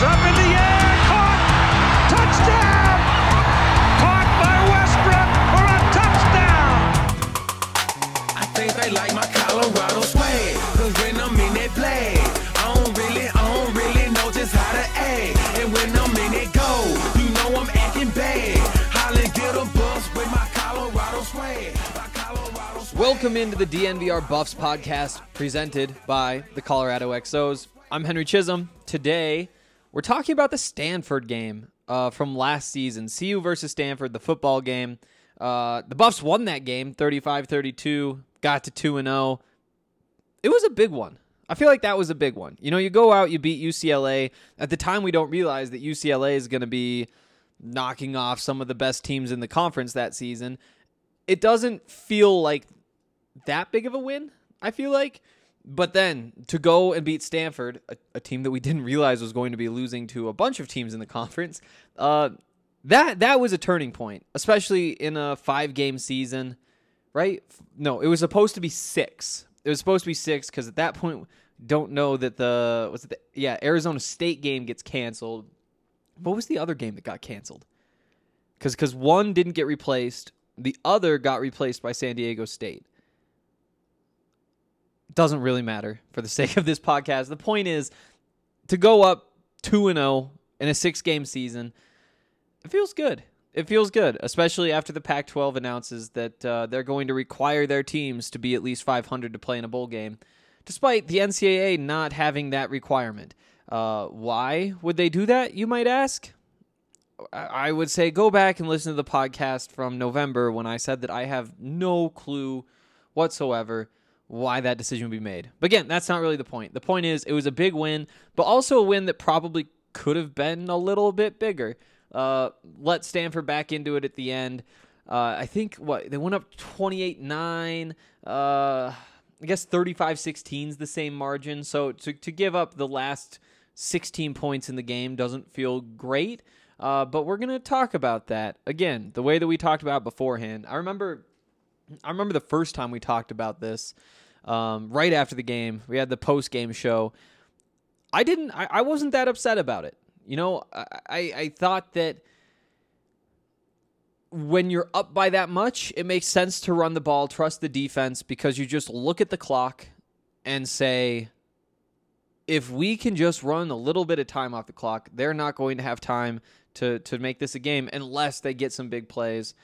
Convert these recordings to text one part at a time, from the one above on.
There. Up in the air. Caught. Touchdown. Caught by Westbrook for a touchdown. I think they like my Colorado swag. Cause when I'm in that play, I don't really, I don't really know just how to act. And when I'm in it go, you know I'm acting bad. Holly get a bus with my Colorado swag. My Colorado swag. Welcome into the DNVR Buffs podcast presented by the Colorado XOs. I'm Henry Chisholm. Today, we're talking about the Stanford game uh, from last season. CU versus Stanford, the football game. Uh, the Buffs won that game 35 32, got to 2 0. It was a big one. I feel like that was a big one. You know, you go out, you beat UCLA. At the time, we don't realize that UCLA is going to be knocking off some of the best teams in the conference that season. It doesn't feel like that big of a win, I feel like. But then to go and beat Stanford, a, a team that we didn't realize was going to be losing to a bunch of teams in the conference, uh, that that was a turning point, especially in a five game season, right? No, it was supposed to be six. It was supposed to be six because at that point, don't know that the was it the, yeah Arizona State game gets canceled. What was the other game that got canceled? Because because one didn't get replaced, the other got replaced by San Diego State doesn't really matter for the sake of this podcast. The point is to go up 2 and 0 in a 6-game season. It feels good. It feels good, especially after the Pac-12 announces that uh, they're going to require their teams to be at least 500 to play in a bowl game, despite the NCAA not having that requirement. Uh, why would they do that? You might ask. I would say go back and listen to the podcast from November when I said that I have no clue whatsoever why that decision would be made. But again, that's not really the point. The point is it was a big win, but also a win that probably could have been a little bit bigger. Uh, let Stanford back into it at the end. Uh, I think what they went up 28-9. Uh, I guess 35-16 is the same margin. So to to give up the last 16 points in the game doesn't feel great. Uh, but we're gonna talk about that again, the way that we talked about beforehand. I remember I remember the first time we talked about this, um, right after the game. We had the post game show. I didn't. I, I, wasn't that upset about it. You know, I, I, I thought that when you're up by that much, it makes sense to run the ball, trust the defense, because you just look at the clock and say, if we can just run a little bit of time off the clock, they're not going to have time to to make this a game unless they get some big plays.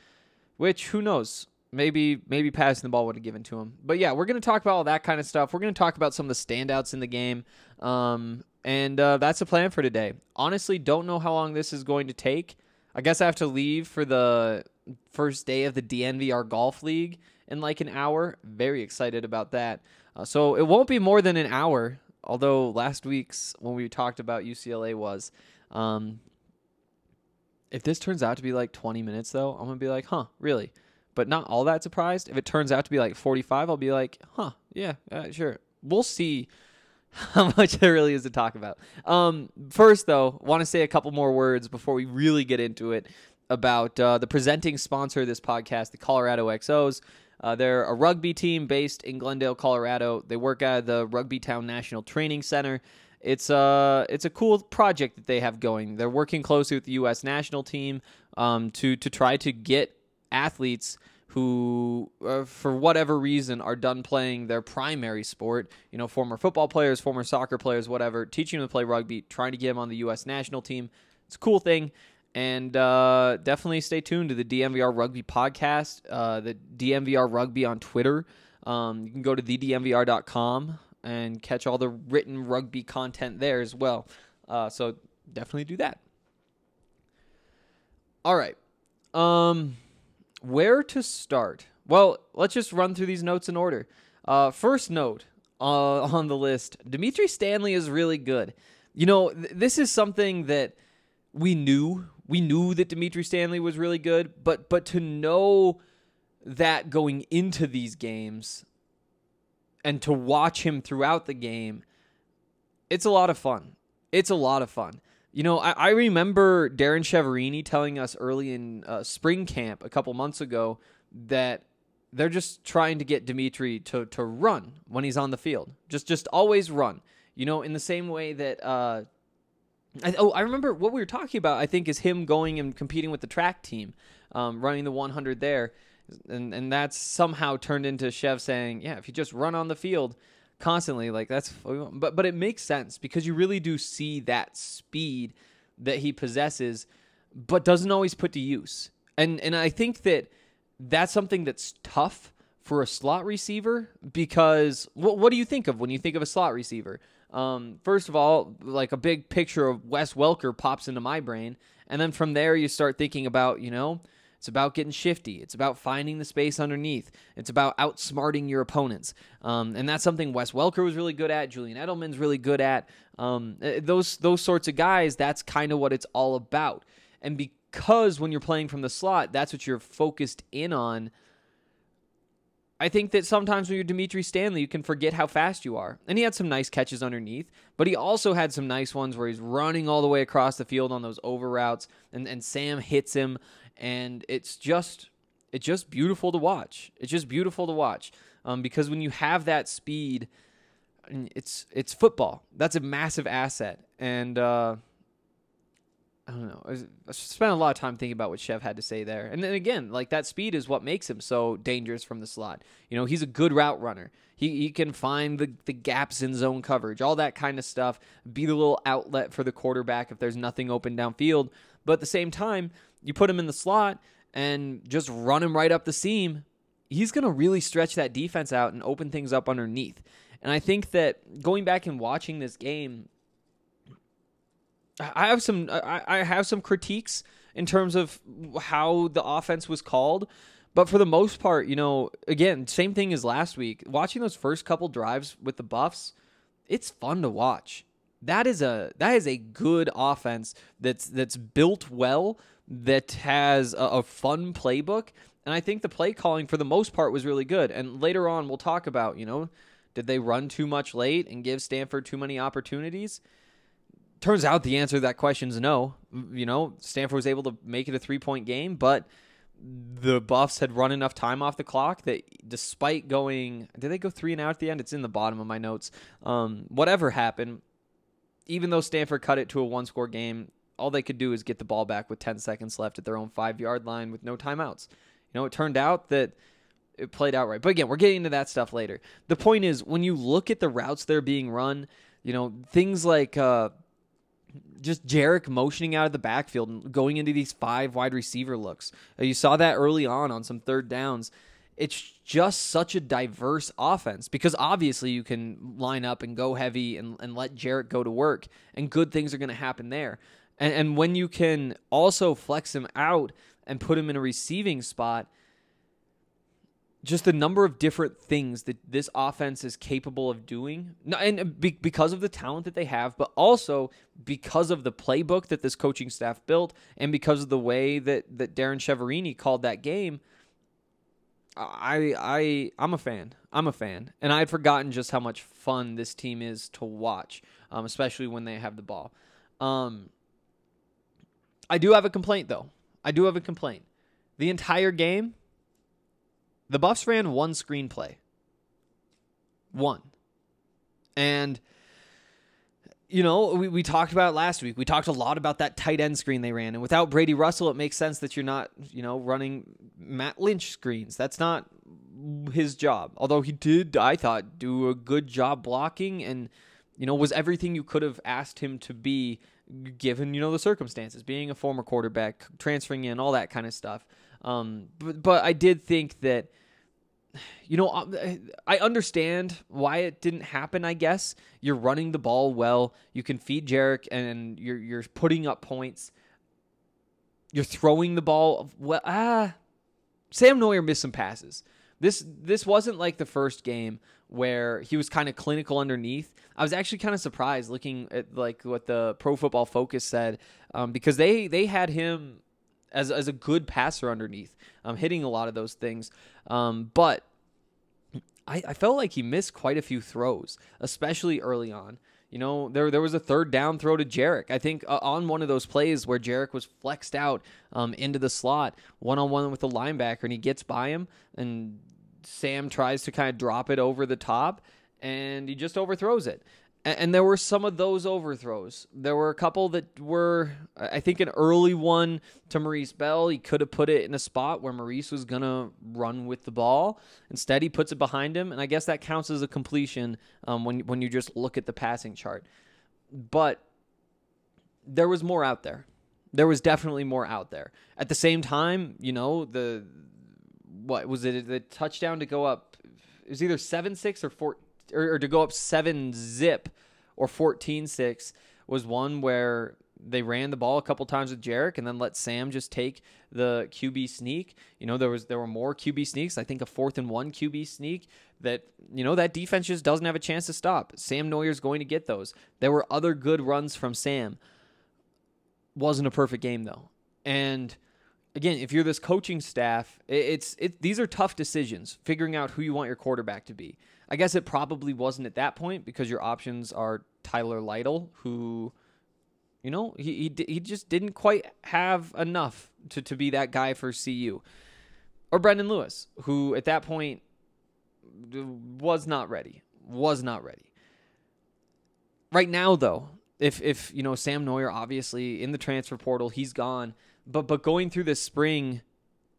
Which who knows? Maybe maybe passing the ball would have given to him. But yeah, we're to talk about all that kind of stuff. We're to talk about some of the standouts in the game. Um, and uh, that's the plan for today. Honestly, don't know how long this is going to take. I guess I have to leave for the first day of the DNVR Golf League in like an hour. Very excited about that. Uh, so it won't be more than an hour, although last week's when we talked about UCLA was. Um, if this turns out to be like 20 minutes, though, I'm to be like, huh, really? But not all that surprised. If it turns out to be like 45, I'll be like, huh, yeah, uh, sure. We'll see how much there really is to talk about. Um, first, though, want to say a couple more words before we really get into it about uh, the presenting sponsor of this podcast, the Colorado XOs. Uh, they're a rugby team based in Glendale, Colorado. They work at the Rugby Town National Training Center. It's a it's a cool project that they have going. They're working closely with the U.S. national team um, to to try to get athletes who, uh, for whatever reason, are done playing their primary sport. You know, former football players, former soccer players, whatever, teaching them to play rugby, trying to get them on the U.S. national team. It's a cool thing. And uh, definitely stay tuned to the DNVR Rugby podcast, uh, the DNVR Rugby on Twitter. Um, you can go to thednvr.com and catch all the written rugby content there as well. Uh, so definitely do that. All right. Um, where to start? Well, let's just run through these notes in order. Uh, first note uh, on the list Dimitri Stanley is really good. You know, th- this is something that we knew. We knew that Dimitri Stanley was really good, but but to know that going into these games and to watch him throughout the game, it's a lot of fun. It's a lot of fun. You know, I, I remember Darrin Chiaverini telling us early in uh, spring camp a couple months ago that they're just trying to get Dimitri to to run when he's on the field. Just just always run. You know, in the same way that uh, I, oh, I remember what we were talking about. I think is him going and competing with the track team, um, running the 100 there, and and that's somehow turned into Chev saying, yeah, if you just run on the field constantly, like that's. But but it makes sense because you really do see that speed that he possesses, but doesn't always put to use. And and I think that that's something that's tough for a slot receiver because what what do you think of when you think of a slot receiver? Um, first of all, like a big picture of Wes Welker pops into my brain, and then from there you start thinking about you know. It's about getting shifty. It's about finding the space underneath. It's about outsmarting your opponents. Um, and that's something Wes Welker was really good at. Julian Edelman's really good at. Um, those those sorts of guys. That's kind of what it's all about. And because when you're playing from the slot, that's what you're focused in on. I think that sometimes when you're Dimitri Stanley, you can forget how fast you are. And he had some nice catches underneath, but he also had some nice ones where he's running all the way across the field on those over routes, and, and Sam hits him, and it's just it's just beautiful to watch. It's just beautiful to watch um, because when you have that speed, it's it's football. That's a massive asset, and uh, I don't know. I spent a lot of time thinking about what Chev had to say there. And then again, like that speed is what makes him so dangerous from the slot. You know, he's a good route runner. He, he can find the, the gaps in zone coverage, all that kind of stuff, be the little outlet for the quarterback if there's nothing open downfield. But at the same time, you put him in the slot and just run him right up the seam, he's going to really stretch that defense out and open things up underneath. And I think that going back and watching this game, I have some I have some critiques in terms of how the offense was called. But for the most part, you know, again, same thing as last week. Watching those first couple drives with the Buffs, it's fun to watch. That is a that is a good offense that's that's built well, that has a, a fun playbook, and I think the play calling for the most part was really good. And later on, we'll talk about you know, did they run too much late and give Stanford too many opportunities? turns out the answer to that question is no. You know, Stanford was able to make it a three point game, but the Buffs had run enough time off the clock that despite going, did they go three and out at the end? It's in the bottom of my notes. Um, whatever happened, even though Stanford cut it to a one score game, all they could do is get the ball back with 10 seconds left at their own five yard line with no timeouts. You know, it turned out that it played out right. But again, we're getting into that stuff later. The point is, when you look at the routes they're being run, you know, things like, uh, just Jarek motioning out of the backfield and going into these five wide receiver looks. Uh, you saw that early on on some third downs. It's just such a diverse offense because obviously you can line up and go heavy and, and let Jarek go to work, and good things are going to happen there. And, and when you can also flex him out and put him in a receiving spot, just the number of different things that this offense is capable of doing, and because of the talent that they have, but also because of the playbook that this coaching staff built, and because of the way that that Darrin Chiaverini called that game, I I I'm a fan. I'm a fan, and I had forgotten just how much fun this team is to watch, um, especially when they have the ball. Um, I do have a complaint though. I do have a complaint. The entire game, the Buffs ran one screenplay. One, and you know, we, we talked about last week. We talked a lot about that tight end screen they ran. And without Brady Russell, it makes sense that you're not, you know, running Matt Lynch screens. That's not his job. Although he did, I thought, do a good job blocking and, you know, was everything you could have asked him to be given, you know, the circumstances, being a former quarterback, transferring in, all that kind of stuff. Um, but, but I did think that you know, I understand why it didn't happen. I guess you're running the ball well. You can feed Jarek, and you're you're putting up points. You're throwing the ball well. Ah, Sam Noyer missed some passes. This this wasn't like the first game where he was kind of clinical underneath. I was actually kind of surprised looking at like what the Pro Football Focus said um, because they they had him as as a good passer underneath, um, hitting a lot of those things. Um, but I, I felt like he missed quite a few throws, especially early on. You know, there there was a third down throw to Jarek. I think uh, on one of those plays where Jarek was flexed out um, into the slot, one on one with the linebacker, and he gets by him, and Sam tries to kind of drop it over the top, and he just overthrows it and there were some of those overthrows. There were a couple that were, I think, an early one to Maurice Bell. He could have put it in a spot where Maurice was going to run with the ball. Instead, he puts it behind him, and I guess that counts as a completion um, when, when you just look at the passing chart. But there was more out there. There was definitely more out there. At the same time, you know, the, what was it, the touchdown to go up, it was either 7 6 or 4 or, or to go up seven zip or 14-6 was one where they ran the ball a couple times with Jarek and then let Sam just take the QB sneak. You know, there was there were more QB sneaks. I think a fourth and one QB sneak that you know that defense just doesn't have a chance to stop. Sam Noyer's going to get those. There were other good runs from Sam. Wasn't a perfect game though. And again, if you're this coaching staff, it's it these are tough decisions figuring out who you want your quarterback to be. I guess it probably wasn't at that point because your options are Tyler Lytle, who, you know, he he, he just didn't quite have enough to, to be that guy for CU, or Brendon Lewis, who at that point uh, was not ready, was not ready. Right now, though, if if you know Sam Noyer, obviously in the transfer portal, he's gone, but but going through this spring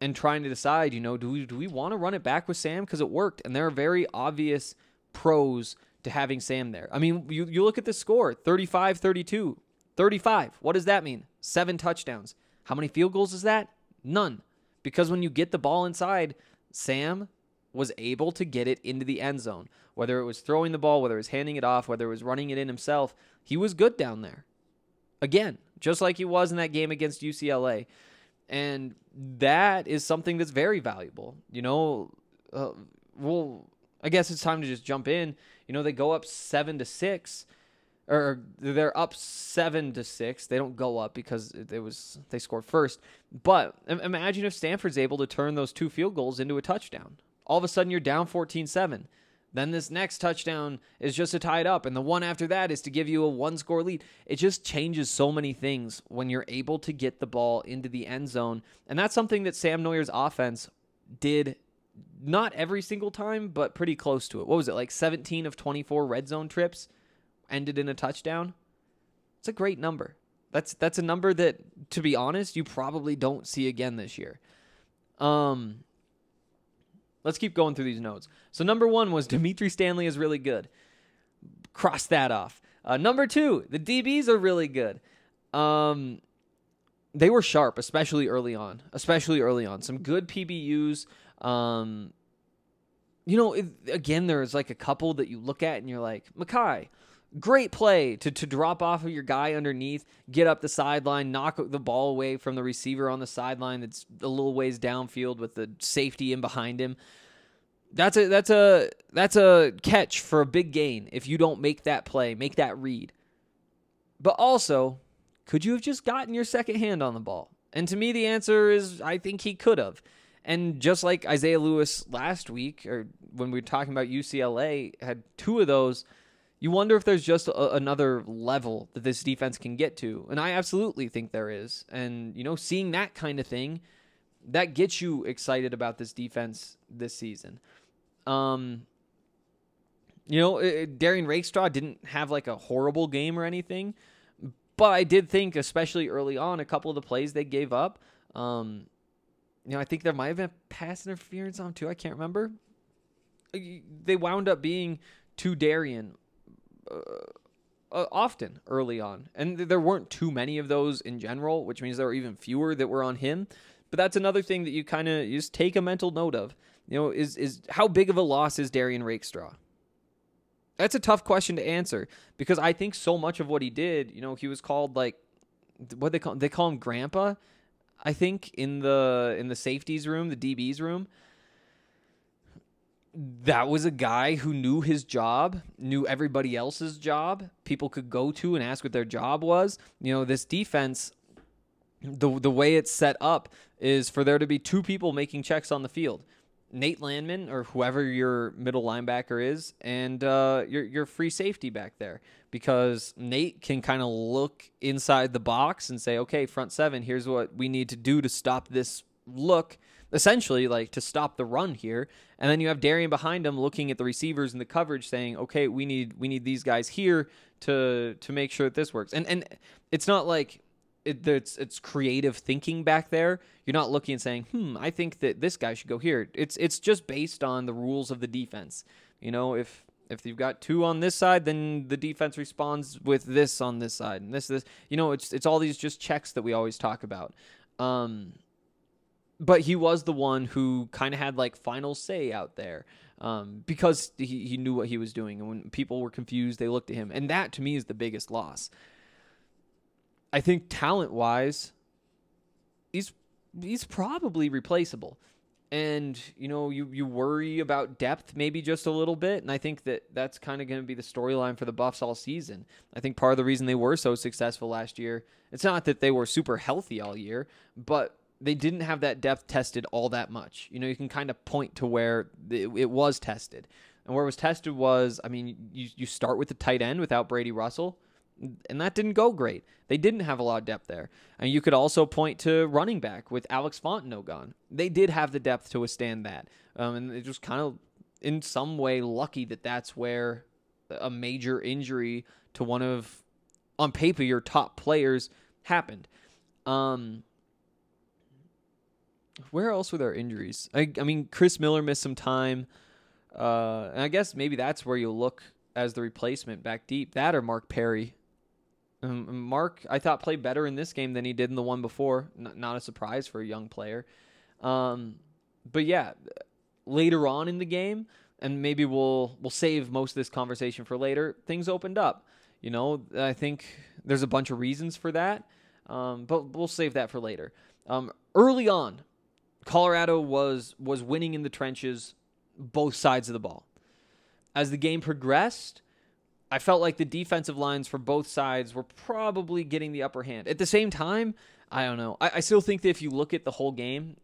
and trying to decide, you know, do we do we want to run it back with Sam because it worked, and there are very obvious pros to having Sam there. I mean, you you look at the score, 35-32. 35. What does that mean? 7 touchdowns. How many field goals is that? None. Because when you get the ball inside, Sam was able to get it into the end zone. Whether it was throwing the ball, whether it was handing it off, whether it was running it in himself, he was good down there. Again, just like he was in that game against UCLA. And that is something that's very valuable. You know, uh, well, I guess it's time to just jump in. You know, they go up seven to six, or they're up seven to six. They don't go up because it was they scored first. But imagine if Stanford's able to turn those two field goals into a touchdown. All of a sudden, you're down 14 7. Then this next touchdown is just to tie it up, and the one after that is to give you a one score lead. It just changes so many things when you're able to get the ball into the end zone. And that's something that Sam Noyer's offense did not every single time, but pretty close to it. What was it, like 17 of 24 red zone trips ended in a touchdown? It's a great number. That's that's a number that, to be honest, you probably don't see again this year. Um, Let's keep going through these notes. So number one was Dimitri Stanley is really good. Cross that off. Uh, number two, the DBs are really good. Um, they were sharp, especially early on. Especially early on, some good PBUs. Um, you know, it, again, there's like a couple that you look at and you're like, Mekhi, great play to, to drop off of your guy underneath, get up the sideline, knock the ball away from the receiver on the sideline that's a little ways downfield with the safety in behind him. That's a that's a that's a catch for a big gain if you don't make that play, make that read. But also, could you have just gotten your second hand on the ball? And to me the answer is I think he could have. And just like Isaiah Lewis last week, or when we were talking about UCLA, had two of those. You wonder if there's just a, another level that this defense can get to, and I absolutely think there is. And you know, seeing that kind of thing, that gets you excited about this defense this season. Um, you know, Derrion Rakestraw didn't have like a horrible game or anything, but I did think, especially early on, a couple of the plays they gave up. Um, you know, I think there might have been pass interference on too. I can't remember. They wound up being to Derrion uh, uh, often early on, and there weren't too many of those in general, which means there were even fewer that were on him. But that's another thing that you kind of just take a mental note of. You know, is is how big of a loss is Derrion Rakestraw? That's a tough question to answer because I think so much of what he did, you know, he was called like what they call they call him grandpa, I think in the in the safeties room, the DB's room. That was a guy who knew his job, knew everybody else's job. People could go to and ask what their job was. You know, this defense the the way it's set up is for there to be two people making checks on the field. Nate Landman or whoever your middle linebacker is, and uh, your your free safety back there, because Nate can kind of look inside the box and say, okay, front seven, here's what we need to do to stop this look, essentially like to stop the run here, and then you have Derrion behind him looking at the receivers and the coverage, saying, okay, we need we need these guys here to to make sure that this works, and and it's not like it, it's it's creative thinking back there. You're not looking and saying, "Hmm, I think that this guy should go here." It's it's just based on the rules of the defense. You know, if if you've got two on this side, then the defense responds with this on this side and this this. You know, it's it's all these just checks that we always talk about. Um, but he was the one who kind of had like final say out there um, because he, he knew what he was doing. And when people were confused, they looked at him. And that to me is the biggest loss. I think talent wise, he's he's probably replaceable. And you know, you you worry about depth maybe just a little bit, and I think that that's kind of going to be the storyline for the Buffs all season. I think part of the reason they were so successful last year, it's not that they were super healthy all year, but they didn't have that depth tested all that much. You know, you can kind of point to where it, it was tested, and where it was tested was, I mean, you you start with the tight end without Brady Russell and that didn't go great. They didn't have a lot of depth there. And you could also point to running back with Alex Fontenot gone. They did have the depth to withstand that. Um, and it was kind of, in some way, lucky that that's where a major injury to one of, on paper, your top players happened. Um, where else were there injuries? I, I mean, Chris Miller missed some time. Uh, and I guess maybe that's where you look as the replacement back deep. That or Mark Perry. Um, Mark, I thought played better in this game than he did in the one before. N- not a surprise for a young player. Um, but yeah, later on in the game, and maybe we'll we'll save most of this conversation for later. Things opened up. You know, I think there's a bunch of reasons for that, um, but we'll save that for later. Um, early on, Colorado was was winning in the trenches, both sides of the ball. As the game progressed, I felt like the defensive lines for both sides were probably getting the upper hand. At the same time, I don't know. I, I still think that if you look at the whole game,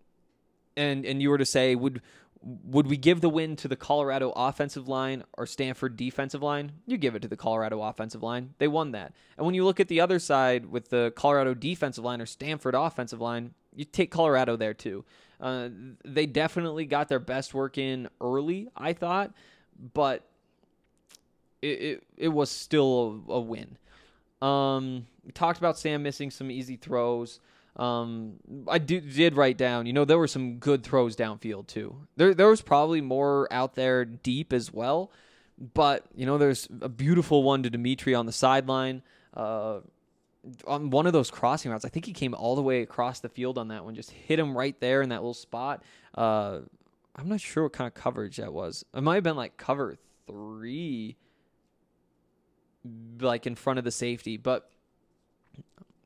and and you were to say would would we give the win to the Colorado offensive line or Stanford defensive line? You give it to the Colorado offensive line. They won that. And when you look at the other side with the Colorado defensive line or Stanford offensive line, you take Colorado there too. Uh, they definitely got their best work in early, I thought, but it, it, it was still a, a win. Um, talked about Sam missing some easy throws. Um, I did write down, you know, there were some good throws downfield too. There, there was probably more out there deep as well, but you know, there's a beautiful one to Dimitri on the sideline. Uh, on one of those crossing routes, I think he came all the way across the field on that one, just hit him right there in that little spot. Uh, I'm not sure what kind of coverage that was. It might have been like cover three like in front of the safety, but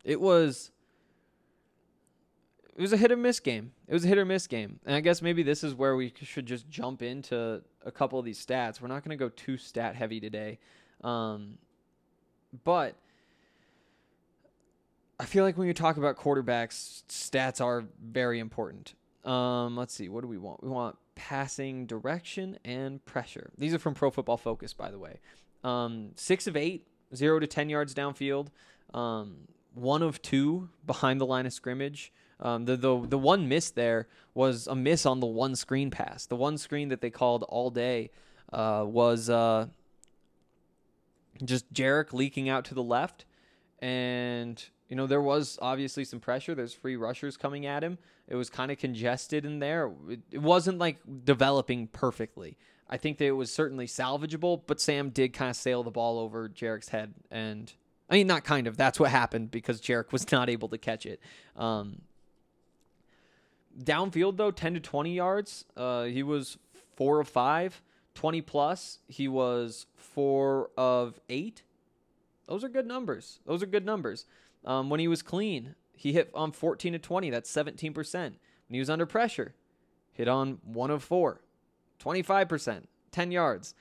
it was it was a hit or miss game. It was a hit or miss game. And I guess maybe this is where we should just jump into a couple of these stats. We're not going to go too stat heavy today. Um, but I feel like when you talk about quarterbacks, stats are very important. Um, let's see. What do we want? We want passing direction and pressure. These are from Pro Football Focus, by the way. Um, six of eight, zero to 10 yards downfield. Um, one of two behind the line of scrimmage. Um, the, the the one miss there was a miss on the one screen pass. The one screen that they called all day uh, was uh, just Jarek leaking out to the left, and you know there was obviously some pressure. There's free rushers coming at him. It was kind of congested in there. It, it wasn't like developing perfectly. I think that it was certainly salvageable, but Sam did kind of sail the ball over Jarek's head, and I mean not kind of. That's what happened because Jarek was not able to catch it. Um, downfield though, ten to twenty yards. Uh, he was four of five. 20 plus, he was four of eight. Those are good numbers. Those are good numbers. Um, when he was clean, he hit on 14 to 20. That's 17%. When he was under pressure, hit on one of four, 25%, 10 yards.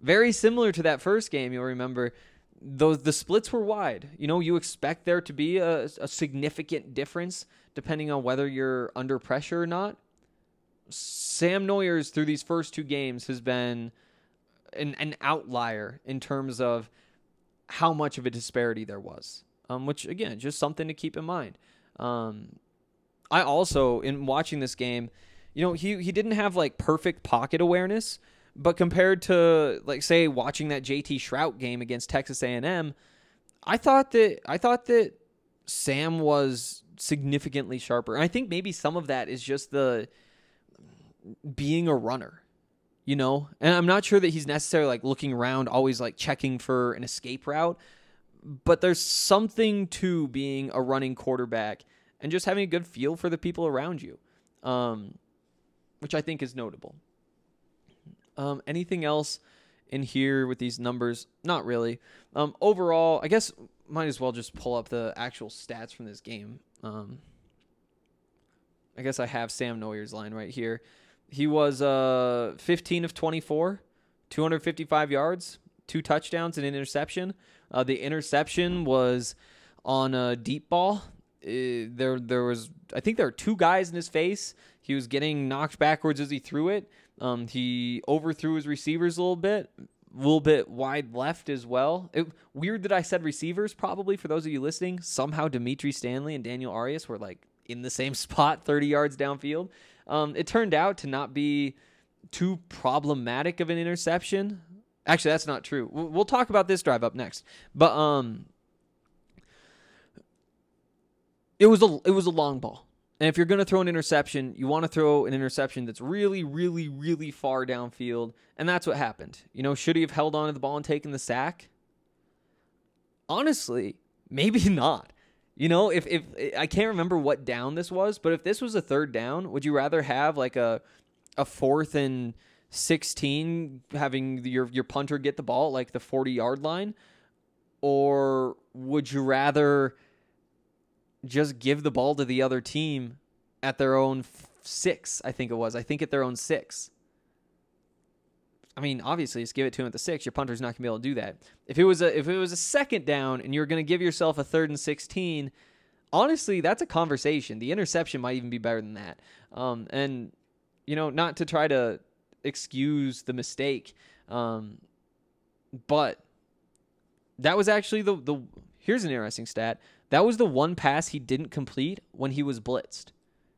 Very similar to that first game, you'll remember. Those the splits were wide. You know, you expect there to be a, a significant difference depending on whether you're under pressure or not. Sam Noyers through these first two games has been an, an outlier in terms of how much of a disparity there was. Um, which again, just something to keep in mind. Um, I also in watching this game, you know, he he didn't have like perfect pocket awareness, but compared to like say watching that JT Shrout game against Texas A&M, I thought that I thought that Sam was significantly sharper. And I think maybe some of that is just the being a runner, you know? And I'm not sure that he's necessarily like looking around, always like checking for an escape route, but there's something to being a running quarterback and just having a good feel for the people around you, um, which I think is notable. Um, anything else in here with these numbers? Not really. Um, overall, I guess might as well just pull up the actual stats from this game. Um, I guess I have Sam Noyer's line right here. He was uh 15 of 24, 255 yards, two touchdowns, and an interception. Uh, the interception was on a deep ball. Uh, there, there was I think there were two guys in his face. He was getting knocked backwards as he threw it. Um, he overthrew his receivers a little bit, a little bit wide left as well. It, weird that I said receivers. Probably for those of you listening, somehow Dimitri Stanley and Daniel Arias were like in the same spot, 30 yards downfield. Um, it turned out to not be too problematic of an interception. Actually, that's not true. We'll, talk about this drive up next. But um, it was a it was a long ball. And if you're going to throw an interception, you want to throw an interception that's really, really, really far downfield. And that's what happened. You know, should he have held on to the ball and taken the sack? Honestly, maybe not. You know, if if I can't remember what down this was, but if this was a third down, would you rather have like a a fourth and 16 having your your punter get the ball like the 40 yard line or would you rather just give the ball to the other team at their own f- 6 I think it was I think at their own 6 I mean, obviously, just give it to him at the six. Your punter's not gonna be able to do that. If it was a if it was a second down and you're gonna give yourself a third and sixteen, honestly, that's a conversation. The interception might even be better than that. Um, and you know, not to try to excuse the mistake, um, but that was actually the the. Here's an interesting stat. That was the one pass he didn't complete when he was blitzed.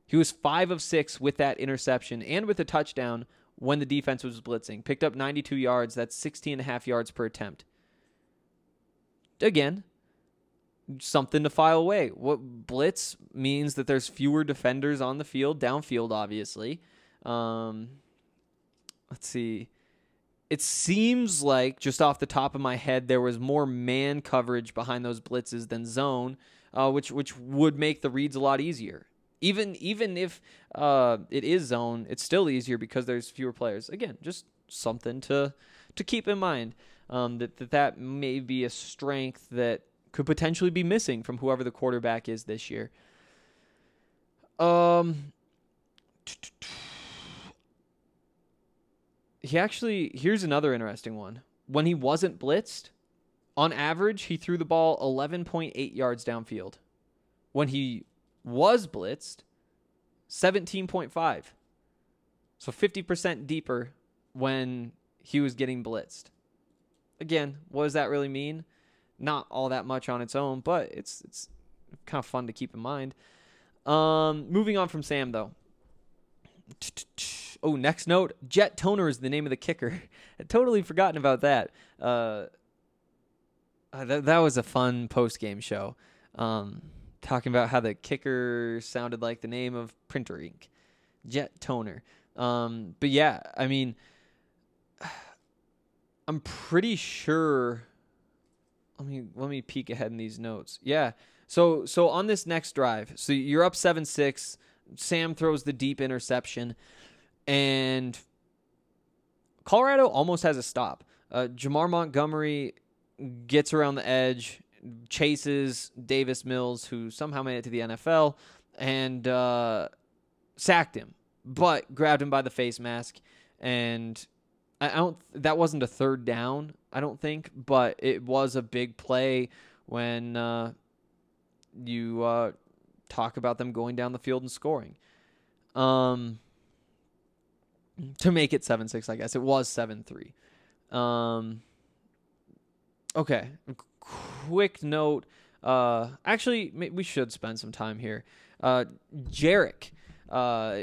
He was five of six with that interception and with a touchdown when the defense was blitzing. Picked up 92 yards. That's 16 and a half yards per attempt. Again, something to file away. What blitz means that there's fewer defenders on the field, downfield, obviously. Um, let's see. It seems like just off the top of my head, there was more man coverage behind those blitzes than zone, uh, which which would make the reads a lot easier. Even even if uh, it is zone, it's still easier because there's fewer players. Again, just something to to keep in mind um, that, that that may be a strength that could potentially be missing from whoever the quarterback is this year. Um, he actually here's another interesting one. When he wasn't blitzed, on average, he threw the ball 11.8 yards downfield. When he was blitzed, 17.5. So 50% deeper when he was getting blitzed. Again, what does that really mean? Not all that much on its own, but it's it's kind of fun to keep in mind. Um, moving on from Sam though. Oh, next note: Jet Toner is the name of the kicker. I'd totally forgotten about that. Uh, uh, that that was a fun post game show. Um, talking about how the kicker sounded like the name of printer ink, Jet Toner. Um, but yeah, I mean, I'm pretty sure. Let me let me peek ahead in these notes. Yeah. So so on this next drive, so you're up seven six. Sam throws the deep interception, and Colorado almost has a stop. Uh, Jamar Montgomery gets around the edge, chases Davis Mills, who somehow made it to the NFL, and uh, sacked him, but grabbed him by the face mask. And I don't. That wasn't a third down, I don't think, but it was a big play when uh, you uh, talk about them going down the field and scoring. Um, to make it seven six, I guess it was seven three. Um, okay, quick note. Uh, actually, we should spend some time here. Uh, Jarek. Uh,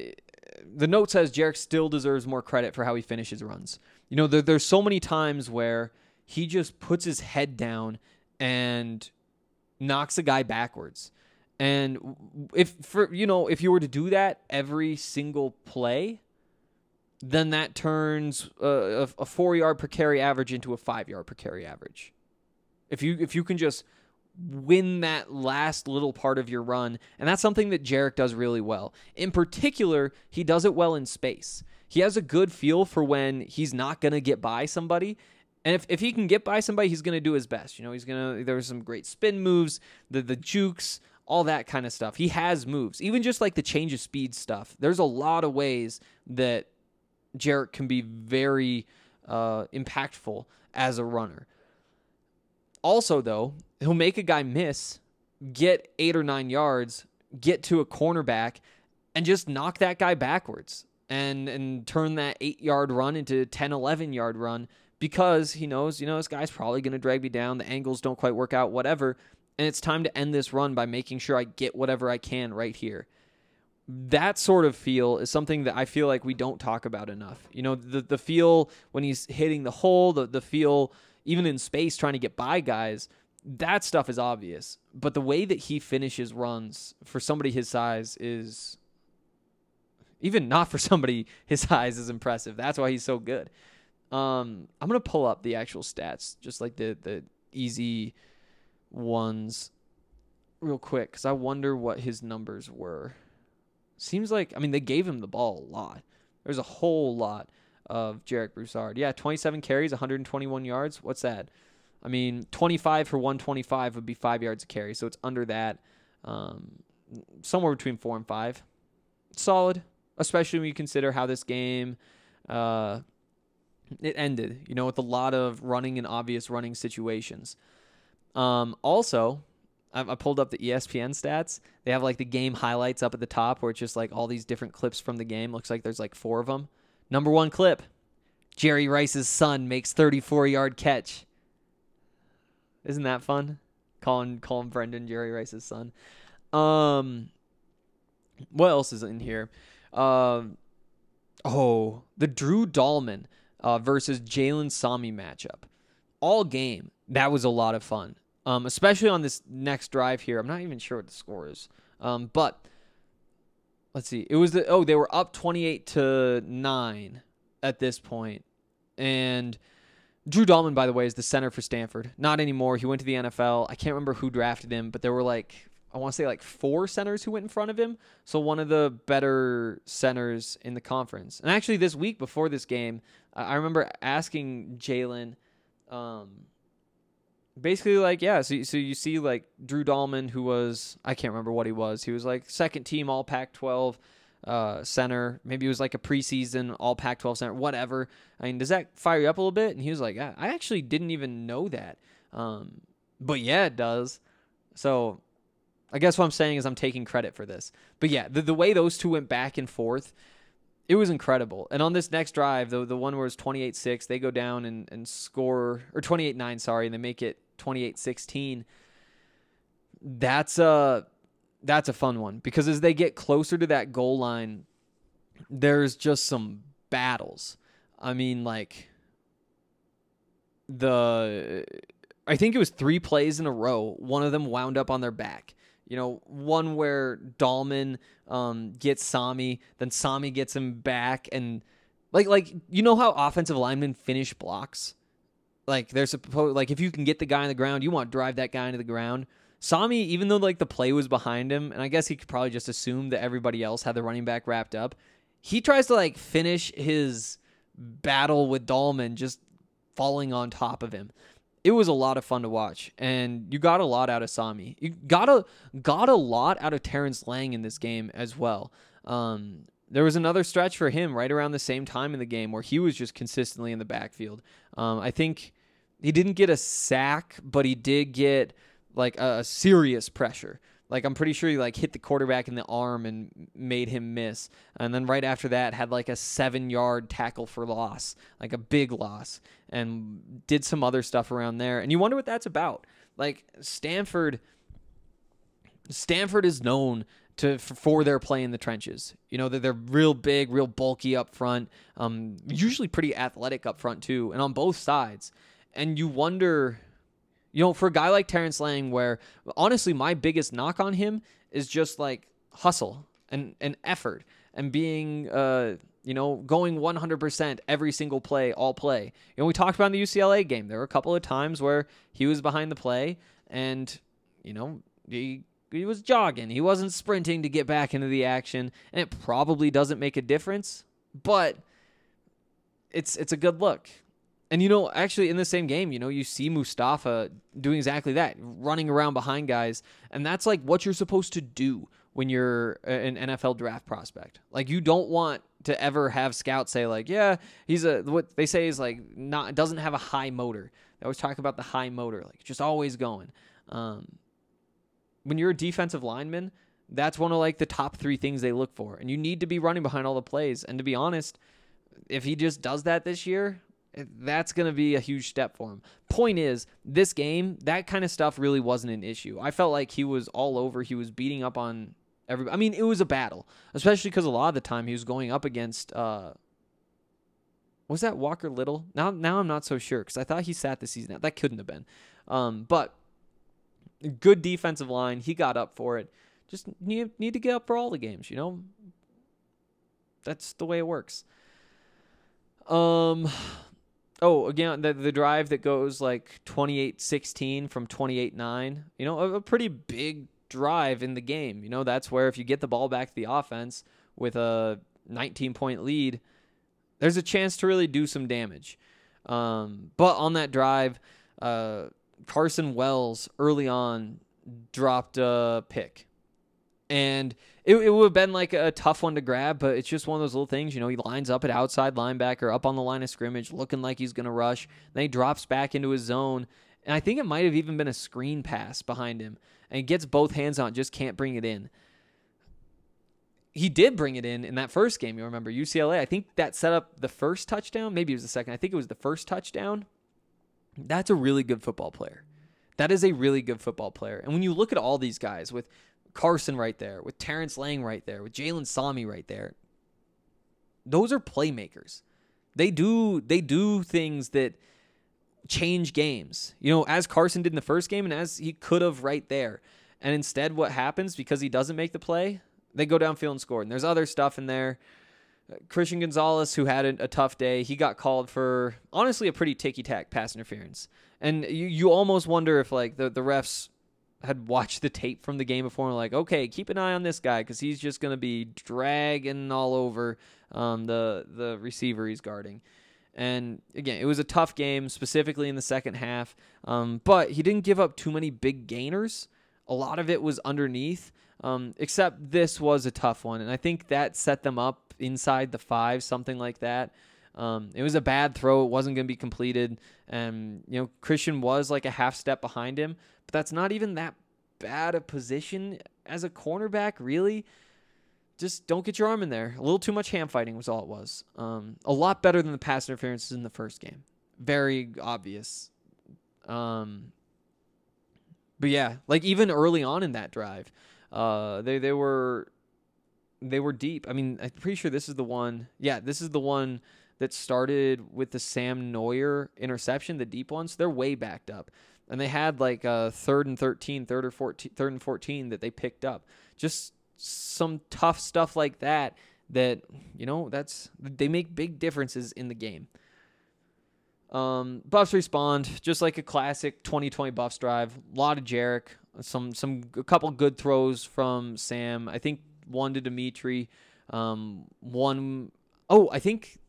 the note says Jarek still deserves more credit for how he finishes runs. You know, there, there's so many times where he just puts his head down and knocks a guy backwards. And if for you know, if you were to do that every single play, then that turns a, a four yard per carry average into a five yard per carry average. If you if you can just win that last little part of your run, and that's something that Jarek does really well. In particular, he does it well in space. He has a good feel for when he's not gonna get by somebody. And if, if he can get by somebody, he's gonna do his best. You know, he's gonna there's some great spin moves, the the jukes, all that kind of stuff. He has moves. Even just like the change of speed stuff. There's a lot of ways that Jarek can be very uh, impactful as a runner. Also, though, he'll make a guy miss, get eight or nine yards, get to a cornerback, and just knock that guy backwards and and turn that eight yard run into 10, 11 yard run because he knows, you know, this guy's probably going to drag me down. The angles don't quite work out, whatever. And it's time to end this run by making sure I get whatever I can right here that sort of feel is something that I feel like we don't talk about enough. You know, the the feel when he's hitting the hole, the the feel even in space trying to get by guys, that stuff is obvious. But the way that he finishes runs for somebody his size is even not for somebody his size is impressive. That's why he's so good. Um, I'm gonna pull up the actual stats, just like the the easy ones, real quick, because I wonder what his numbers were. Seems like I mean they gave him the ball a lot. There's a whole lot of Jarek Broussard. Yeah, 27 carries, 121 yards. What's that? I mean, 25 for 125 would be five yards a carry, so it's under that. Um, somewhere between four and five. Solid, especially when you consider how this game uh, it ended. You know, with a lot of running and obvious running situations. Um, also, I pulled up the ESPN stats. They have like the game highlights up at the top where it's just like all these different clips from the game. Looks like there's like four of them. Number one clip Jerry Rice's son makes 34 yard catch. Isn't that fun? Calling calling Brenden Jerry Rice's son. Um, what else is in here? Um, oh, the Drew Dalman uh, versus Jalen Sami matchup. All game that was a lot of fun um, especially on this next drive here. I'm not even sure what the score is, um, but let's see. It was the oh they were up 28 to nine at this point, and Drew Dalman, by the way, is the center for Stanford. Not anymore. He went to the NFL. I can't remember who drafted him, but there were like I want to say like four centers who went in front of him. So one of the better centers in the conference. And actually, this week before this game, I remember asking Jalen. Um, basically like yeah so, so you see like drew dalman who was i can't remember what he was. He was like second team all pac 12 uh, center. Maybe it was like a preseason all pac 12 center whatever. I mean does that fire you up a little bit? And he was like i, I actually didn't even know that. Um, but yeah it does. So I guess what I'm saying is I'm taking credit for this. But yeah, the, the way those two went back and forth, it was incredible. And on this next drive, the the one where it's 28-6, they go down and, and score or 28-9, sorry, and they make it 28-16. That's a that's a fun one because as they get closer to that goal line, there's just some battles. I mean, like the I think it was three plays in a row. One of them wound up on their back. You know, one where Dalman um, gets Sami, then Sami gets him back, and like like you know how offensive linemen finish blocks. Like they're supposed like if you can get the guy on the ground, you want to drive that guy into the ground. Sami, even though like the play was behind him, and I guess he could probably just assume that everybody else had the running back wrapped up, he tries to like finish his battle with Dalman just falling on top of him. It was a lot of fun to watch, and you got a lot out of Sami. You got a got a lot out of Terrence Lang in this game as well. Um, there was another stretch for him right around the same time in the game where he was just consistently in the backfield. Um, I think he didn't get a sack, but he did get like a, a serious pressure. Like I'm pretty sure he like hit the quarterback in the arm and made him miss. And then right after that had like a 7-yard tackle for loss, like a big loss and did some other stuff around there. And you wonder what that's about. Like Stanford Stanford is known to for their play in the trenches. You know, they're, they're real big, real bulky up front, um, usually pretty athletic up front too, and on both sides. And you wonder, you know, for a guy like Terrence Lang, where honestly, my biggest knock on him is just like hustle and, and effort and being, uh, you know, going 100% every single play, all play. You know, we talked about in the UCLA game. There were a couple of times where he was behind the play and, you know, he he was jogging. He wasn't sprinting to get back into the action, and it probably doesn't make a difference, but it's it's a good look. And you know, actually in the same game, you know, you see Mustafa doing exactly that, running around behind guys, and that's like what you're supposed to do when you're an NFL draft prospect. Like you don't want to ever have scouts say like, yeah, he's a what they say is like not doesn't have a high motor. They always talk about the high motor, like just always going. Um, when you're a defensive lineman, that's one of like the top three things they look for. And you need to be running behind all the plays. And to be honest, if he just does that this year, that's going to be a huge step for him. Point is, this game, that kind of stuff really wasn't an issue. I felt like he was all over. He was beating up on everybody. I mean, it was a battle, especially because a lot of the time he was going up against. Uh, was that Walker Little? Now, now I'm not so sure because I thought he sat the season out. That couldn't have been. Um, but good defensive line. He got up for it. Just need need to get up for all the games, you know. That's the way it works. Um oh, again, the the drive that goes like 28-16 from 28-9, you know, a, a pretty big drive in the game. You know, that's where if you get the ball back to the offense with a 19 point lead, there's a chance to really do some damage. Um, but on that drive, uh, Carson Wells early on dropped a pick. And it, it would have been like a tough one to grab, but it's just one of those little things. You know, he lines up at outside linebacker, up on the line of scrimmage, looking like he's going to rush. Then he drops back into his zone. And I think it might have even been a screen pass behind him. And he gets both hands on, just can't bring it in. He did bring it in in that first game. You remember UCLA. I think that set up the first touchdown. Maybe it was the second. I think it was the first touchdown. That's a really good football player. That is a really good football player. And when you look at all these guys with Carson right there, with Terrence Lang right there, with Jalen Sami right there, those are playmakers. They do they do things that change games. You know, as Carson did in the first game and as he could have right there. And instead what happens because he doesn't make the play, they go downfield and score. And there's other stuff in there. Christian Gonzalez, who had a, tough day, he got called for honestly a pretty ticky tack pass interference. And you, you almost wonder if like the, the refs had watched the tape from the game before and like, okay, keep an eye on this guy because he's just to be dragging all over um, the the receiver he's guarding. And again, it was a tough game, specifically in the second half. Um, but he didn't give up too many big gainers. A lot of it was underneath. Um, except this was a tough one, and I think that set them up inside the five, something like that. Um, it was a bad throw; it wasn't going to be completed, and you know Christian was like a half step behind him, but that's not even that bad a position as a cornerback, really. Just don't get your arm in there. A little too much ham fighting was all it was. Um, a lot better than the pass interferences in the first game. Very obvious. Um, but yeah, like even early on in that drive, uh, they they were they were deep. I mean, I'm pretty sure this is the one. Yeah, this is the one that started with the Sam Noyer interception, the deep ones. They're way backed up. And they had like a third and 13, third or 14, third and 14 that they picked up. Just some tough stuff like that that, you know, that's they make big differences in the game. Um, buffs respond just like a classic 2020 buffs drive. A lot of Jarek, some some a couple good throws from Sam. I think one to Dimitri, um, one oh I think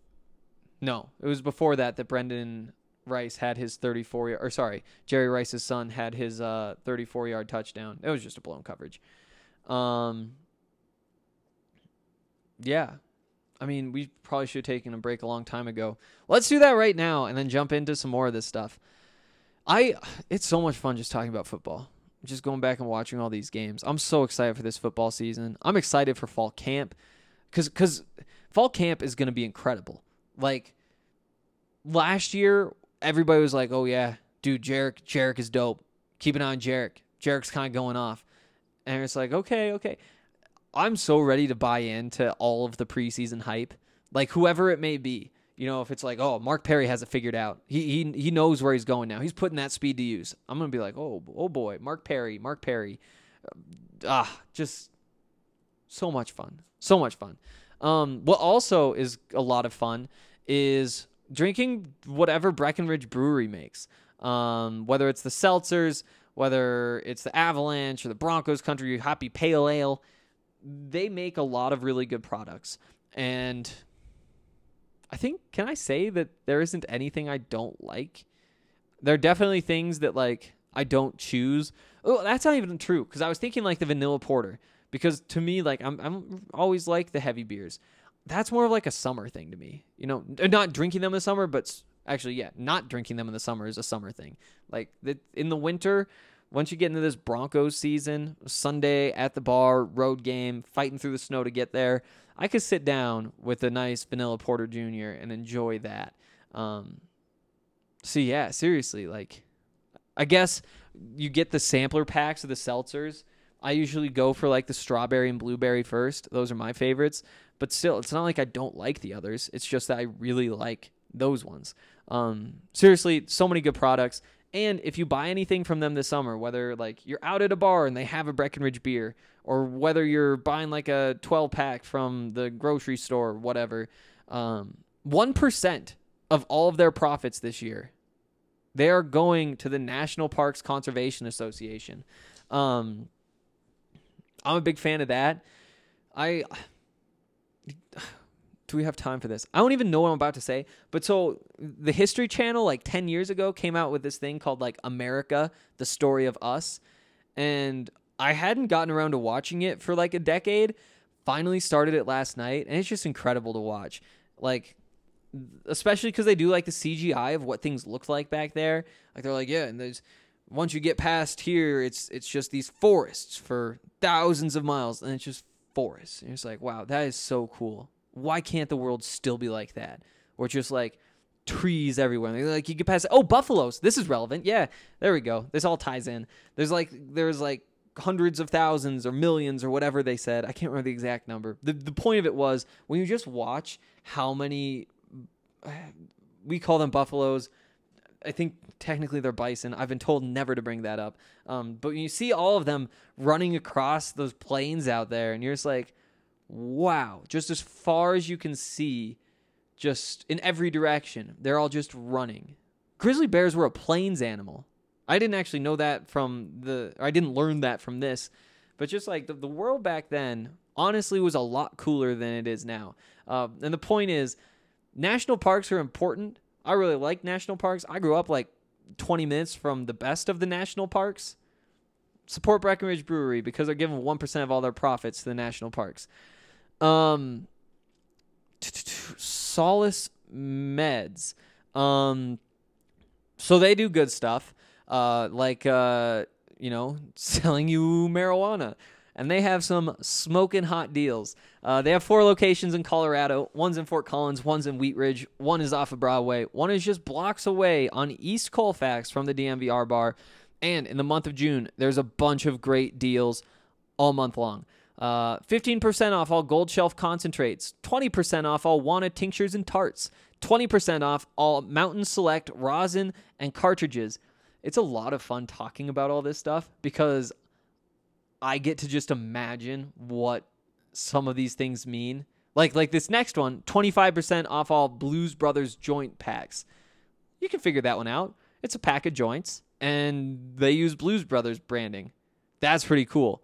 no, it was before that that Brenden Rice had his 34 yard, or sorry, Jerry Rice's son had his uh 34 yard touchdown. It was just a blown coverage. Um, yeah, I mean, we probably should have taken a break a long time ago. Let's do that right now and then jump into some more of this stuff. I it's so much fun just talking about football. Just going back and watching all these games. I'm so excited for this football season. I'm excited for fall camp cuz cuz fall camp is going to be incredible. Like last year everybody was like, "Oh yeah, dude, Jarek Jarek is dope. Keep an eye on Jarek. Jarek's kind of going off." And it's like, "Okay, okay." I'm so ready to buy into all of the preseason hype, like whoever it may be. You know, if it's like, oh, Mark Perry has it figured out. He he he knows where he's going now. He's putting that speed to use. I'm gonna be like, oh oh boy, Mark Perry, Mark Perry, ah, just so much fun, so much fun. Um, what also is a lot of fun is drinking whatever Breckenridge Brewery makes. Um, whether it's the seltzers, whether it's the Avalanche or the Broncos Country Happy Pale Ale they make a lot of really good products. And I think can I say that there isn't anything I don't like? There are definitely things that like I don't choose. Oh, that's not even true because I was thinking like the vanilla porter because to me like I'm I'm always like the heavy beers. That's more of like a summer thing to me. You know, not drinking them in the summer, but actually yeah, not drinking them in the summer is a summer thing. Like in the winter, once you get into this Broncos season, Sunday at the bar, road game, fighting through the snow to get there, I could sit down with a nice vanilla porter junior and enjoy that. Um, so yeah, seriously, like, I guess you get the sampler packs of the seltzers. I usually go for like the strawberry and blueberry first. Those are my favorites. But still, it's not like I don't like the others. It's just that I really like those ones. Um, seriously, so many good products. And if you buy anything from them this summer, whether like you're out at a bar and they have a Breckenridge beer, or whether you're buying like a 12 pack from the grocery store, or whatever, um, 1% of all of their profits this year, they are going to the National Parks Conservation Association. Um, I'm a big fan of that. I do we have time for this? I don't even know what I'm about to say. But so the History Channel, like 10 years ago, came out with this thing called like America, the story of us. And I hadn't gotten around to watching it for like a decade. Finally started it last night, and it's just incredible to watch. Like, especially because they do like the CGI of what things looked like back there. Like they're like, yeah, and there's once you get past here, it's it's just these forests for thousands of miles, and it's just forests. And it's like, wow, that is so cool why can't the world still be like that? Or just like trees everywhere. Like you could pass. oh buffaloes. This is relevant. Yeah, there we go. This all ties in. There's like there's like hundreds of thousands or millions or whatever they said. I can't remember the exact number. The the point of it was when you just watch how many we call them buffaloes. I think technically they're bison. I've been told never to bring that up. Um, but when you see all of them running across those plains out there, and you're just like, wow, just as far as you can see, just in every direction, they're all just running. Grizzly bears were a plains animal. I didn't actually know that from the, I didn't learn that from this, but just like the, the world back then, honestly, was a lot cooler than it is now. Uh, and the point is, national parks are important. I really like national parks. I grew up like 20 minutes from the best of the national parks. Support Breckenridge Brewery because they're giving 1% of all their profits to the national parks. Um, Solace Meds. Um, so they do good stuff. Uh, like uh, you know, selling you marijuana. And they have some smoking hot deals. Uh, they have four locations in Colorado. One's in Fort Collins, one's in Wheat Ridge, one is off of Broadway, one is just blocks away on East Colfax from the DNVR bar. And in the month of June, there's a bunch of great deals all month long. Uh, 15% off all Gold Shelf concentrates, 20% off all Wana tinctures and tarts, 20% off all Mountain Select rosin and cartridges. It's a lot of fun talking about all this stuff because I get to just imagine what some of these things mean. Like like this next one, 25% off all Blues Brothers joint packs. You can figure that one out. It's a pack of joints and they use Blues Brothers branding. That's pretty cool.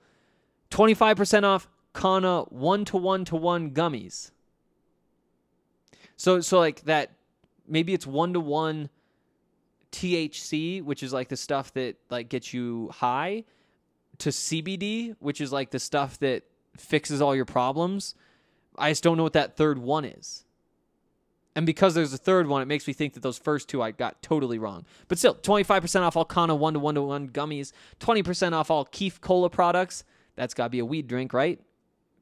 25% off Kana 1 to 1 to 1 gummies. So so like that maybe it's 1 to 1 THC, which is like the stuff that like gets you high, to CBD, which is like the stuff that fixes all your problems. I just don't know what that third one is. And because there's a third one, it makes me think that those first two I got totally wrong. But still, 25% off all Kana 1 to 1 to 1 gummies, 20% off all Keef Cola products. That's got to be a weed drink, right?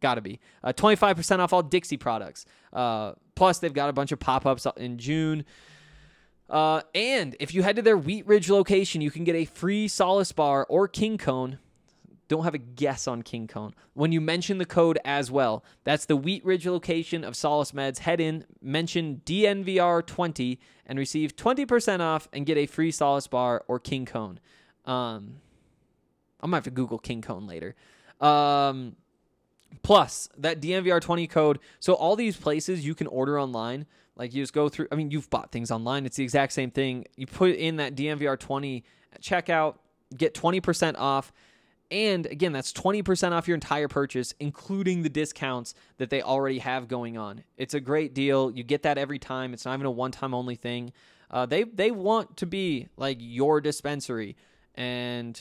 Got to be. Uh, 25% off all Dixie products. Uh, plus, they've got a bunch of pop ups in June. Uh, and if you head to their Wheat Ridge location, you can get a free Solace bar or King Cone. Don't have a guess on King Cone. When you mention the code as well, that's the Wheat Ridge location of Solace Meds. Head in, mention DNVR20, and receive 20% off and get a free Solace bar or King Cone. Um, I might have to Google King Cone later. Um, plus that DNVR20 code. So all these places you can order online. Like you just go through. I mean, you've bought things online. It's the exact same thing. You put in that DNVR20 at checkout, get 20% off. And again, that's 20% off your entire purchase, including the discounts that they already have going on. It's a great deal. You get that every time. It's not even a one time only thing. Uh, they, they want to be like your dispensary. And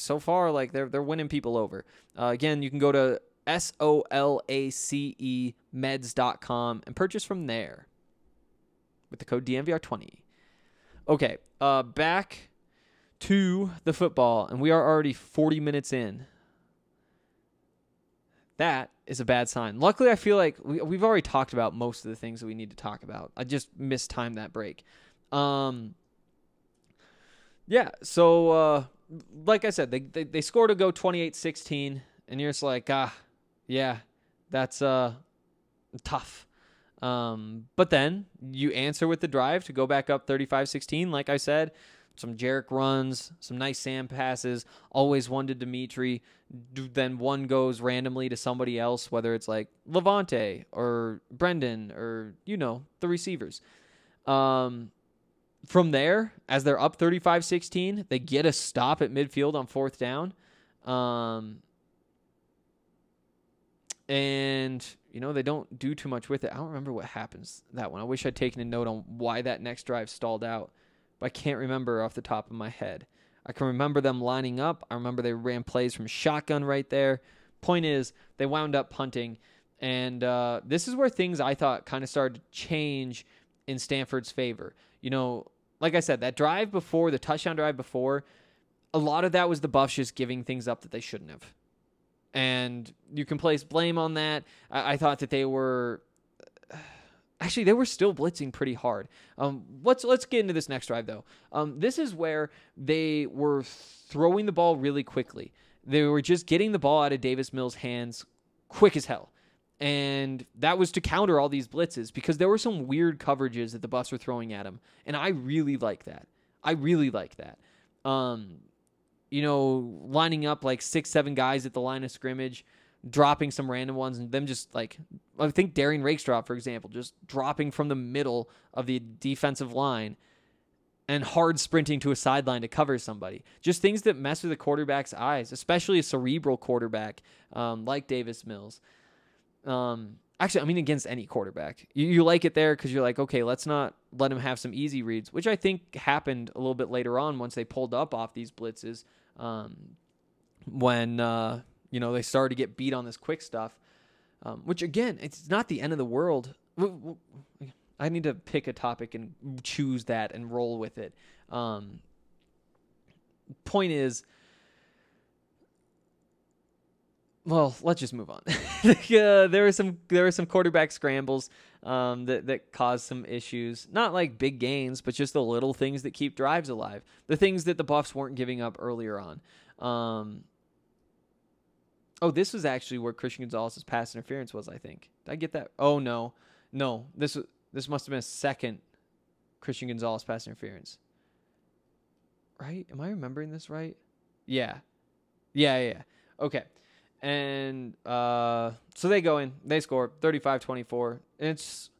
so far, like they're, they're winning people over. Uh, again, you can go to S O L A C E meds.com and purchase from there with the code DNVR20. Okay, uh, back to the football, and we are already 40 minutes in. That is a bad sign. Luckily, I feel like we, we've already talked about most of the things that we need to talk about. I just mistimed that break. Um, yeah, so uh, like I said, they, they, they scored a go 28 16, and you're just like, ah, yeah, that's uh, tough. Um, but then you answer with the drive to go back up 35 16, like I said some Jarek runs, some nice Sam passes, always one to Dimitri. Then one goes randomly to somebody else, whether it's like Levante or Brenden or, you know, the receivers. Um, from there, as they're up 35 16, they get a stop at midfield on fourth down. Um, and, you know, they don't do too much with it. I don't remember what happens that one. I wish I'd taken a note on why that next drive stalled out but I can't remember off the top of my head. I can remember them lining up. I remember they ran plays from shotgun right there. Point is, they wound up punting. And uh, this is where things I thought kind of started to change in Stanford's favor. You know, like I said, that drive before, the touchdown drive before, a lot of that was the Buffs just giving things up that they shouldn't have. And you can place blame on that. I, I thought that they were actually they were still blitzing pretty hard. Um, let's let's get into this next drive though. Um, this is where they were throwing the ball really quickly. They were just getting the ball out of Davis Mills' hands quick as hell. And that was to counter all these blitzes because there were some weird coverages that the Buffs were throwing at him. And I really like that. I really like that. Um, you know, lining up like six, seven guys at the line of scrimmage, dropping some random ones and them just like I think Derrion drop for example, just dropping from the middle of the defensive line and hard sprinting to a sideline to cover somebody. Just things that mess with the quarterback's eyes, especially a cerebral quarterback um, like Davis Mills. Um, actually, I mean against any quarterback, you, you like it there because you're like, okay, let's not let him have some easy reads, which I think happened a little bit later on once they pulled up off these blitzes. Um, when uh, you know, they started to get beat on this quick stuff, um, which again, it's not the end of the world. I need to pick a topic and choose that and roll with it. Um, Point is, well, let's just move on. uh, there were some there were some quarterback scrambles um, that that caused some issues. Not like big gains, but just the little things that keep drives alive. The things that the Buffs weren't giving up earlier on. Um, oh, this was actually where Christian Gonzalez's pass interference was. I think. Did I get that? Oh no, no. This this must have been a second Christian Gonzalez pass interference. Right? Am I remembering this right? Yeah, yeah. yeah. Okay. And uh, so they go in, they score 35 24. It's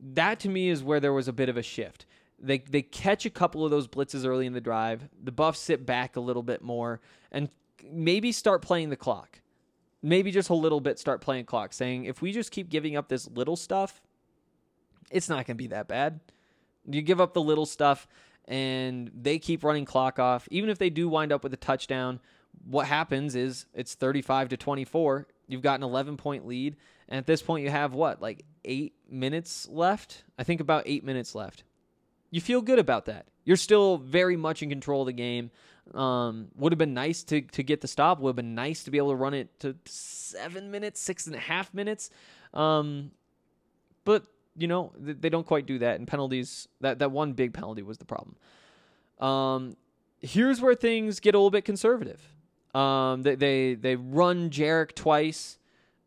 that to me is where there was a bit of a shift. They, they catch a couple of those blitzes early in the drive. The Buffs sit back a little bit more and maybe start playing the clock. Maybe just a little bit start playing clock, saying if we just keep giving up this little stuff, it's not going to be that bad. You give up the little stuff and they keep running clock off. Even if they do wind up with a touchdown, what happens is it's 35 to 24. You've got an 11 point lead. And at this point, you have what, like eight minutes left? I think about eight minutes left. You feel good about that. You're still very much in control of the game. Um, would have been nice to, to get the stop. Would have been nice to be able to run it to seven minutes, six and a half minutes. Um, but you know, they don't quite do that. And penalties, that, that one big penalty was the problem. Um, here's where things get a little bit conservative. Um, they, they, they run Jarek twice.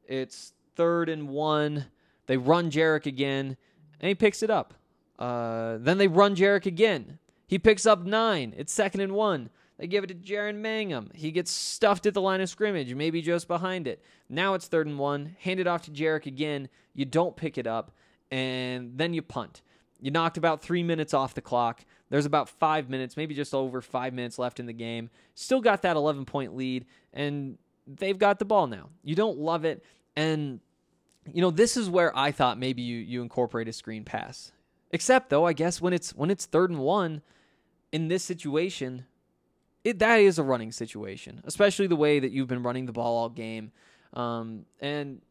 It's third and one. They run Jarek again, and he picks it up. Uh, then they run Jarek again. He picks up nine. It's second and one. They give it to Jaren Mangum. He gets stuffed at the line of scrimmage, maybe just behind it. Now it's third and one. Hand it off to Jarek again. You don't pick it up and then you punt. You knocked about three minutes off the clock. There's about five minutes, maybe just over five minutes left in the game. Still got that 11 point lead, and they've got the ball now. You don't love it. And, you know, this is where I thought maybe you, you incorporate a screen pass. Except, though, I guess when it's when it's third and one in this situation, it, that is a running situation, especially the way that you've been running the ball all game. Um, and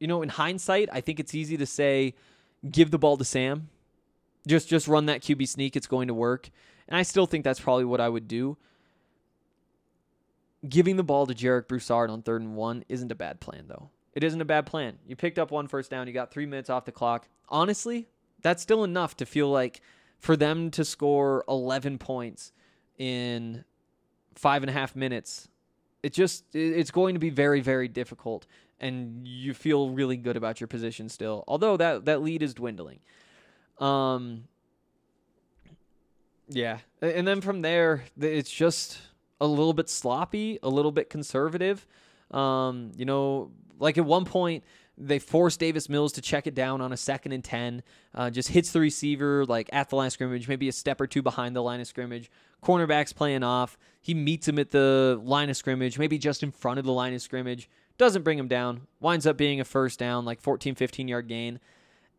you know, in hindsight, I think it's easy to say, give the ball to Sam. Just just run that QB sneak. It's going to work. And I still think that's probably what I would do. Giving the ball to Jarek Broussard on third and one isn't a bad plan, though. It isn't a bad plan. You picked up one first down. You got three minutes off the clock. Honestly, that's still enough to feel like for them to score 11 points in five and a half minutes, it just it's going to be very very difficult and you feel really good about your position still. Although that that lead is dwindling. Um yeah. And then from there it's just a little bit sloppy, a little bit conservative. Um, you know, like at one point they force Davis Mills to check it down on a second and 10. Uh, just hits the receiver like at the line of scrimmage, maybe a step or two behind the line of scrimmage. Cornerback's playing off. He meets him at the line of scrimmage, maybe just in front of the line of scrimmage doesn't bring him down, winds up being a first down, like 14, 15 yard gain.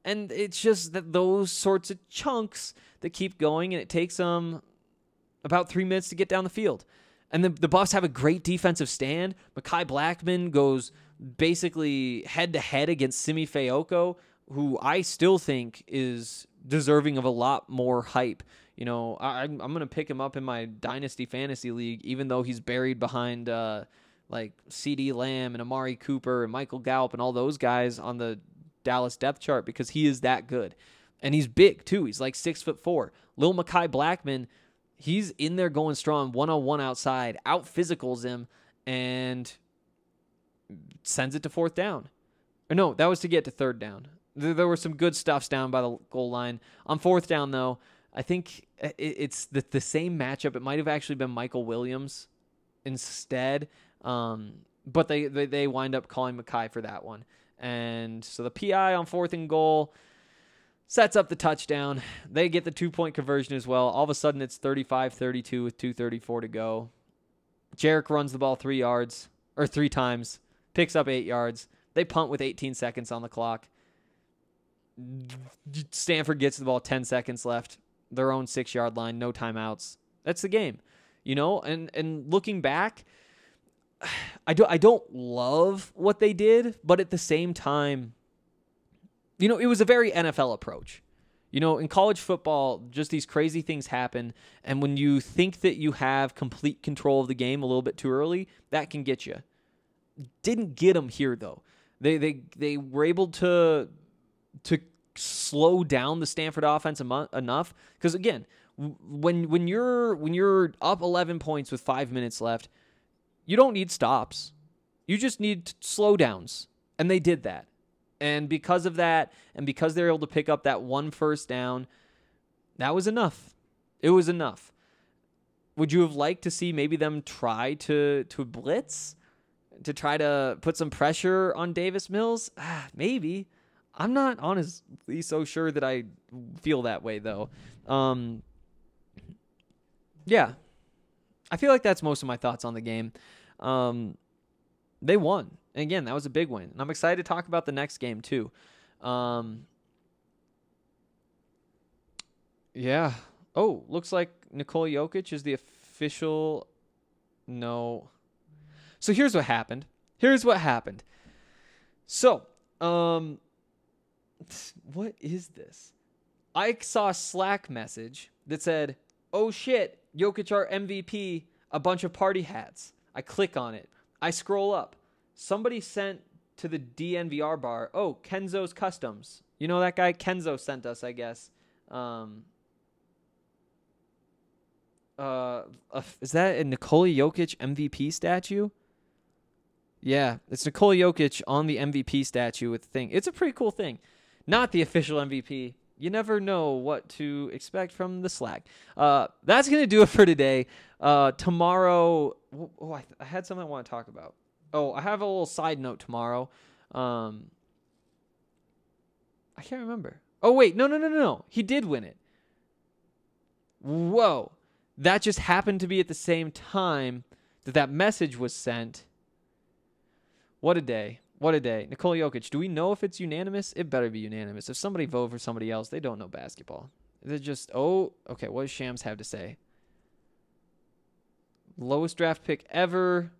And it's just that those sorts of chunks that keep going, and it takes them about three minutes to get down the field. And the, the Buffs have a great defensive stand. Mekhi Blackmon goes basically head to head against Simi Fehoko, who I still think is deserving of a lot more hype. You know, I, am going to pick him up in my Dynasty Fantasy League, even though he's buried behind uh, like CeeDee Lamb and Amari Cooper and Michael Gallup and all those guys on the Dallas depth chart because he is that good. And he's big too. He's like six foot four. Lil Mekhi Blackmon, he's in there going strong, one on one outside, out physicals him, and sends it to fourth down. Or no, that was to get to third down. There were some good stuffs down by the goal line. On fourth down, though, I think it's the, same matchup. It might have actually been Michael Williams instead. Um, but they, they, they wind up calling Mekhi for that one. And so the PI on fourth and goal sets up the touchdown. They get the two point conversion as well. All of a sudden, it's 35 32 with 2.34 to go. Jarek runs the ball three yards, or three times, picks up eight yards. They punt with 18 seconds on the clock. Stanford gets the ball 10 seconds left, their own six yard line, no timeouts. That's the game, you know. And and looking back, I don't I don't love what they did, but at the same time, you know, it was a very NFL approach. You know, in college football, just these crazy things happen. And when you think that you have complete control of the game a little bit too early, that can get you. Didn't get them here, though. They, they, they were able to, to slow down the Stanford offense enough. Because again, when, when, you're, when you're up 11 points with five minutes left, you don't need stops. You just need slowdowns. And they did that. And because of that, and because they're able to pick up that one first down, that was enough. It was enough. Would you have liked to see maybe them try to to blitz, to try to put some pressure on Davis Mills? Ah, maybe. I'm not honestly so sure that I feel that way though. Um, yeah, I feel like that's most of my thoughts on the game. Um, they won. And again, that was a big win. And I'm excited to talk about the next game too. Um, yeah. Oh, looks like Nikola Jokic is the official. No. So here's what happened. Here's what happened. So, um, what is this? I saw a Slack message that said, "Oh shit, Jokic our MVP, a bunch of party hats." I click on it. I scroll up somebody sent to the DNVR bar, oh, Kenzo's Customs. You know that guy? Kenzo sent us, I guess. Um, uh, is that a Nikola Jokic MVP statue? Yeah, it's Nikola Jokic on the MVP statue with the thing. It's a pretty cool thing. Not the official MVP. You never know what to expect from the Slack. Uh, that's gonna do it for today. Uh, tomorrow, oh, I, I had something I want to talk about. Oh, I have a little side note tomorrow. Um, I can't remember. Oh wait, no, no, no, no, no. He did win it. Whoa, that just happened to be at the same time that that message was sent. What a day! What a day, Nikola Jokic. Do we know if it's unanimous? It better be unanimous. If somebody vote for somebody else, they don't know basketball. They're just oh, okay. What does Shams have to say? Lowest draft pick ever.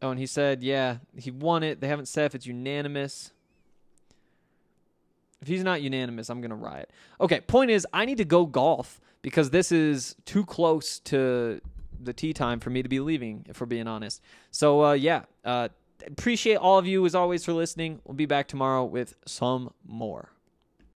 Oh, and he said, yeah, he won it. They haven't said if it's unanimous. If he's not unanimous, I'm going to riot. Okay, point is, I need to go golf because this is too close to the tea time for me to be leaving, if we're being honest. So, uh, yeah, uh, appreciate all of you as always for listening. We'll be back tomorrow with some more.